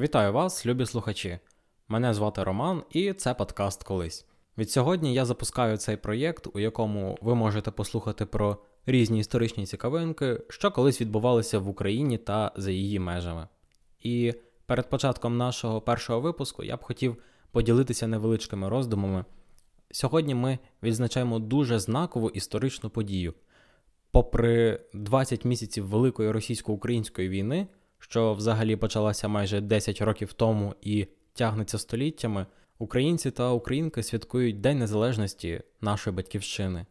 Вітаю вас, любі слухачі. Мене звати Роман, і це подкаст Колись. Від сьогодні я запускаю цей проєкт, у якому ви можете послухати про різні історичні цікавинки, що колись відбувалися в Україні та за її межами. І перед початком нашого першого випуску я б хотів поділитися невеличкими роздумами. Сьогодні ми відзначаємо дуже знакову історичну подію. Попри 20 місяців Великої російсько-української війни, що взагалі почалася майже 10 років тому і тягнеться століттями, українці та українки святкують День Незалежності нашої батьківщини,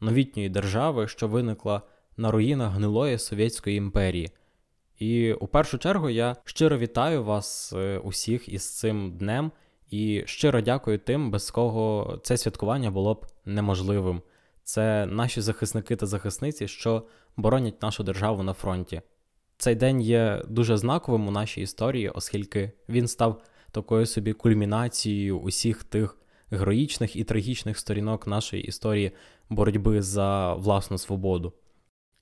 новітньої держави, що виникла на руїнах гнилої Совєтської імперії. І у першу чергу я щиро вітаю вас е, усіх із цим днем і щиро дякую тим, без кого це святкування було б неможливим. Це наші захисники та захисниці, що боронять нашу державу на фронті. Цей день є дуже знаковим у нашій історії, оскільки він став такою собі кульмінацією усіх тих героїчних і трагічних сторінок нашої історії боротьби за власну свободу.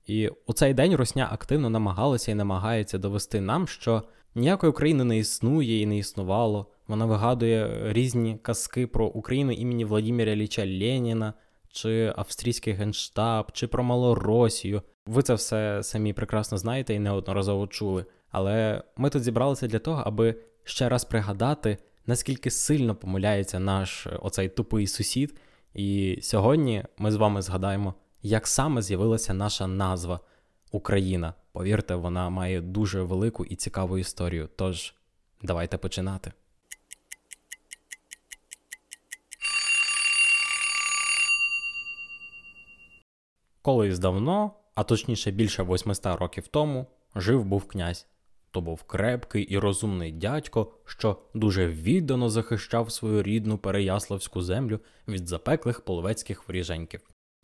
І у цей день Росня активно намагалася і намагається довести нам, що ніякої України не існує і не існувало. Вона вигадує різні казки про Україну імені Владимира Ліча Леніна, чи австрійський генштаб, чи про Малоросію. Ви це все самі прекрасно знаєте і неодноразово чули. Але ми тут зібралися для того, аби ще раз пригадати, наскільки сильно помиляється наш оцей тупий сусід. І сьогодні ми з вами згадаємо, як саме з'явилася наша назва Україна. Повірте, вона має дуже велику і цікаву історію. Тож, давайте починати. Колись давно, а точніше більше 800 років тому, жив був князь. То був крепкий і розумний дядько, що дуже віддано захищав свою рідну переяславську землю від запеклих половецьких воріженьків.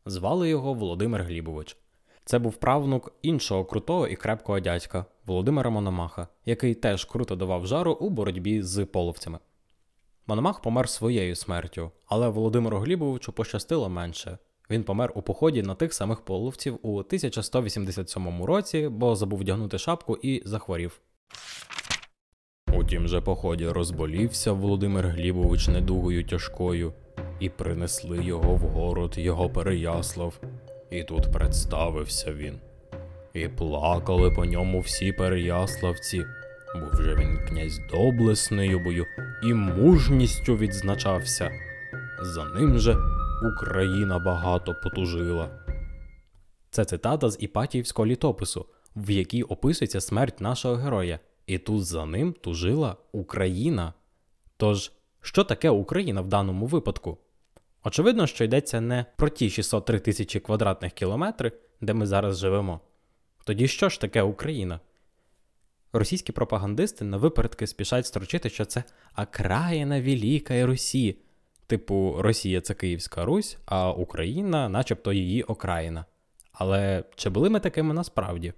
Звали його Володимир Глібович. Це був правнук іншого крутого і крепкого дядька Володимира Мономаха, який теж круто давав жару у боротьбі з половцями. Мономах помер своєю смертю, але Володимиру Глібовичу пощастило менше. Він помер у поході на тих самих половців у 1187 році, бо забув вдягнути шапку і захворів. У тім же поході розболівся Володимир Глібович недугою тяжкою, і принесли його в город його Переяслав, і тут представився він. І плакали по ньому всі переяславці, бо вже він князь доблесною бою і мужністю відзначався. За ним же Україна багато потужила. Це цитата з Іпатіївського літопису, в якій описується смерть нашого героя. І тут за ним тужила Україна. Тож, що таке Україна в даному випадку? Очевидно, що йдеться не про ті 603 тисячі квадратних кілометрів, де ми зараз живемо. Тоді що ж таке Україна? Російські пропагандисти на випередки спішать строчити, що це окраїна Великої Русі, Типу, Росія це Київська Русь, а Україна, начебто, її окраїна. Але чи були ми такими насправді?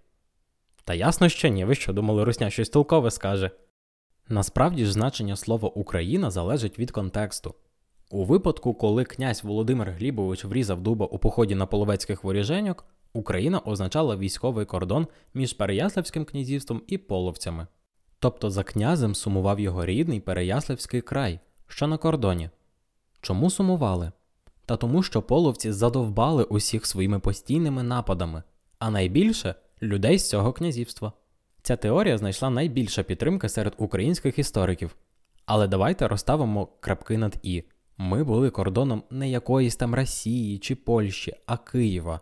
Та ясно, що ні, ви що думали, Русня щось толкове скаже. Насправді ж значення слова Україна залежить від контексту. У випадку, коли князь Володимир Глібович врізав дуба у поході на половецьких воріженьок, Україна означала військовий кордон між Переяславським князівством і половцями. Тобто за князем сумував його рідний Переяславський край, що на кордоні. Чому сумували? Та тому, що половці задовбали усіх своїми постійними нападами, а найбільше людей з цього князівства. Ця теорія знайшла найбільша підтримка серед українських істориків. Але давайте розставимо крапки над І. Ми були кордоном не якоїсь там Росії чи Польщі, а Києва,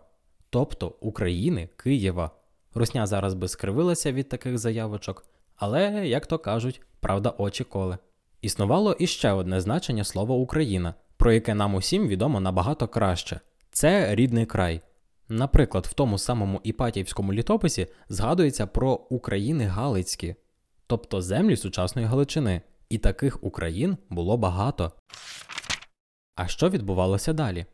тобто України Києва. Русня зараз би скривилася від таких заявочок, але, як то кажуть, правда очі коле. Існувало іще одне значення слова Україна, про яке нам усім відомо набагато краще це рідний край. Наприклад, в тому самому Іпатіївському літописі згадується про України Галицькі, тобто землі сучасної Галичини, і таких Україн було багато. А що відбувалося далі?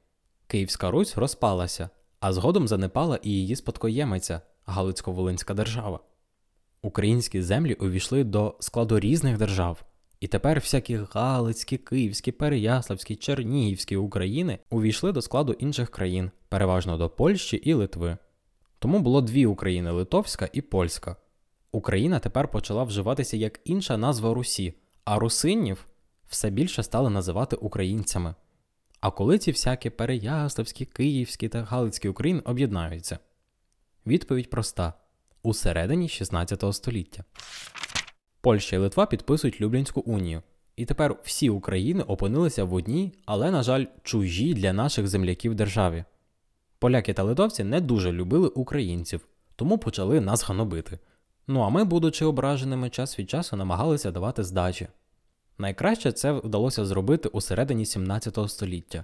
Київська Русь розпалася, а згодом занепала і її спадкоємиця Галицько-Волинська держава. Українські землі увійшли до складу різних держав. І тепер всякі Галицькі, Київські, Переяславські, Чернігівські України увійшли до складу інших країн, переважно до Польщі і Литви. Тому було дві України Литовська і Польська. Україна тепер почала вживатися як інша назва Русі, а русинів все більше стали називати українцями. А коли ці всякі Переяславські, Київські та Галицькі України об'єднаються? Відповідь проста: у середині 16 століття. Польща і Литва підписують Люблінську унію, і тепер всі України опинилися в одній, але, на жаль, чужій для наших земляків державі. Поляки та литовці не дуже любили українців, тому почали нас ганобити. Ну а ми, будучи ображеними, час від часу намагалися давати здачі. Найкраще це вдалося зробити у середині 17 століття.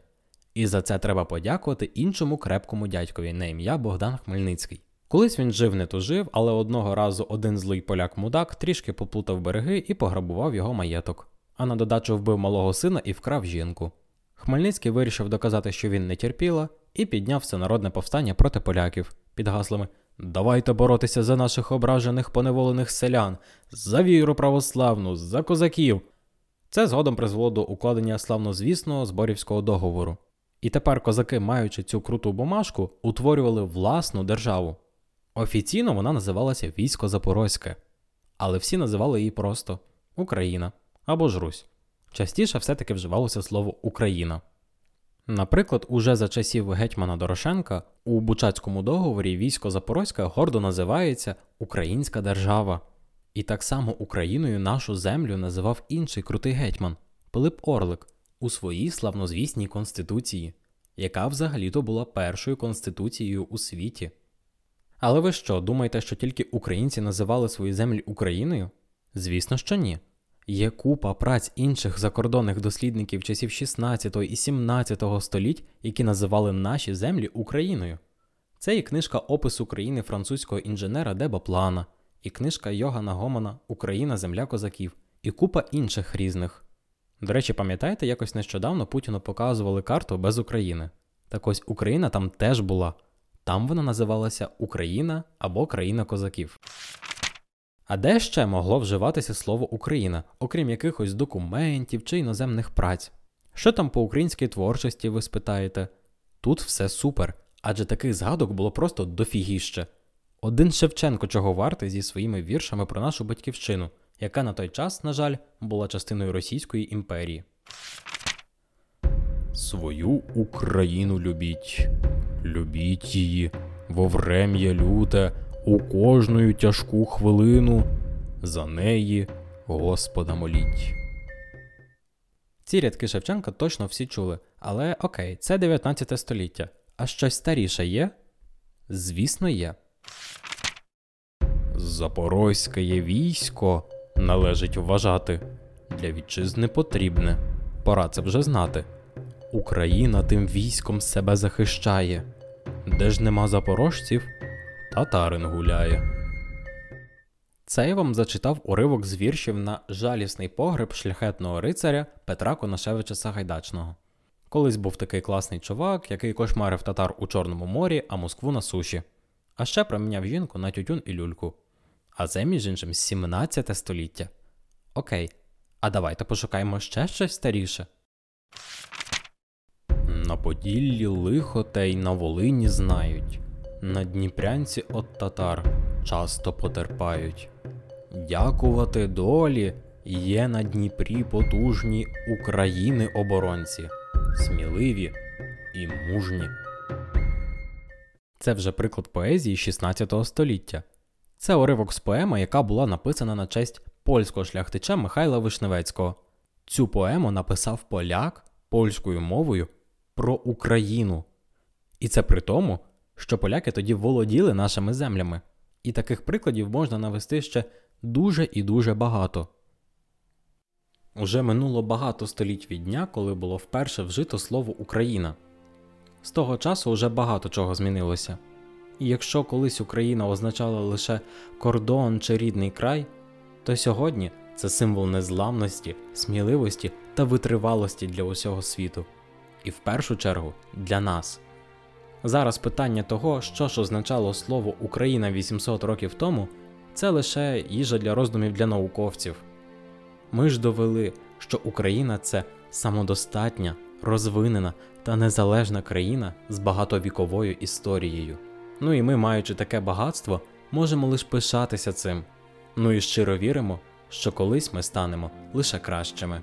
І за це треба подякувати іншому крепкому дядькові на ім'я Богдан Хмельницький. Колись він жив не тужив, але одного разу один злий поляк-мудак трішки поплутав береги і пограбував його маєток, а на додачу вбив малого сина і вкрав жінку. Хмельницький вирішив доказати, що він не терпіла, і підняв всенародне повстання проти поляків під гаслами Давайте боротися за наших ображених поневолених селян, за віру православну, за козаків. Це згодом призвело до укладення славнозвісного зборівського договору. І тепер козаки, маючи цю круту бумажку, утворювали власну державу. Офіційно вона називалася Військо Запорозьке, але всі називали її просто Україна або ж Русь. Частіше все-таки вживалося слово Україна. Наприклад, уже за часів гетьмана Дорошенка у Бучацькому договорі військо Запорозьке гордо називається Українська держава. І так само Україною нашу землю називав інший крутий гетьман Пилип Орлик у своїй славнозвісній конституції, яка взагалі-то була першою конституцією у світі. Але ви що, думаєте, що тільки українці називали свої землі Україною? Звісно, що ні. Є купа праць інших закордонних дослідників часів 16 і 17 століть, які називали наші землі Україною. Це і книжка Опис України французького інженера Деба Плана, і книжка Йогана Гомана Україна Земля козаків, і купа інших різних. До речі, пам'ятаєте, якось нещодавно Путіну показували карту без України. Так ось Україна там теж була. Там вона називалася Україна або Країна козаків. А де ще могло вживатися слово Україна, окрім якихось документів чи іноземних праць? Що там по українській творчості, ви спитаєте? Тут все супер, адже таких згадок було просто дофігіще. Один Шевченко чого вартий зі своїми віршами про нашу батьківщину, яка на той час, на жаль, була частиною Російської імперії. Свою Україну любіть, любіть її, во врем'я люте, у кожну тяжку хвилину, за неї Господа моліть. Ці рядки Шевченка точно всі чули, але окей, це 19 століття. А щось старіше є? Звісно, є. Запорозьке військо належить вважати. Для вітчизни потрібне. Пора це вже знати. Україна тим військом себе захищає. Де ж нема запорожців, татарин гуляє. Це я вам зачитав уривок з віршів на жалісний погреб шляхетного рицаря Петра Конашевича Сагайдачного. Колись був такий класний чувак, який кошмарив татар у Чорному морі, а Москву на суші. А ще проміняв жінку на тютюн і люльку. А це, між іншим, 17 століття. Окей, а давайте пошукаємо ще щось старіше. На Поділлі лихо та й на Волині знають. На Дніпрянці от татар часто потерпають. Дякувати долі є на Дніпрі потужні України оборонці, сміливі і мужні. Це вже приклад поезії 16 століття. Це уривок з поеми, яка була написана на честь польського шляхтича Михайла Вишневецького. Цю поему написав поляк польською мовою про Україну. І це при тому, що поляки тоді володіли нашими землями. І таких прикладів можна навести ще дуже і дуже багато. Уже минуло багато століть від дня, коли було вперше вжито слово Україна. З того часу вже багато чого змінилося. І якщо колись Україна означала лише кордон чи рідний край, то сьогодні це символ незламності, сміливості та витривалості для усього світу. І в першу чергу для нас. Зараз питання того, що ж означало слово Україна 800 років тому, це лише їжа для роздумів для науковців. Ми ж довели, що Україна це самодостатня, розвинена та незалежна країна з багатовіковою історією. Ну і ми, маючи таке багатство, можемо лише пишатися цим. Ну і щиро віримо, що колись ми станемо лише кращими.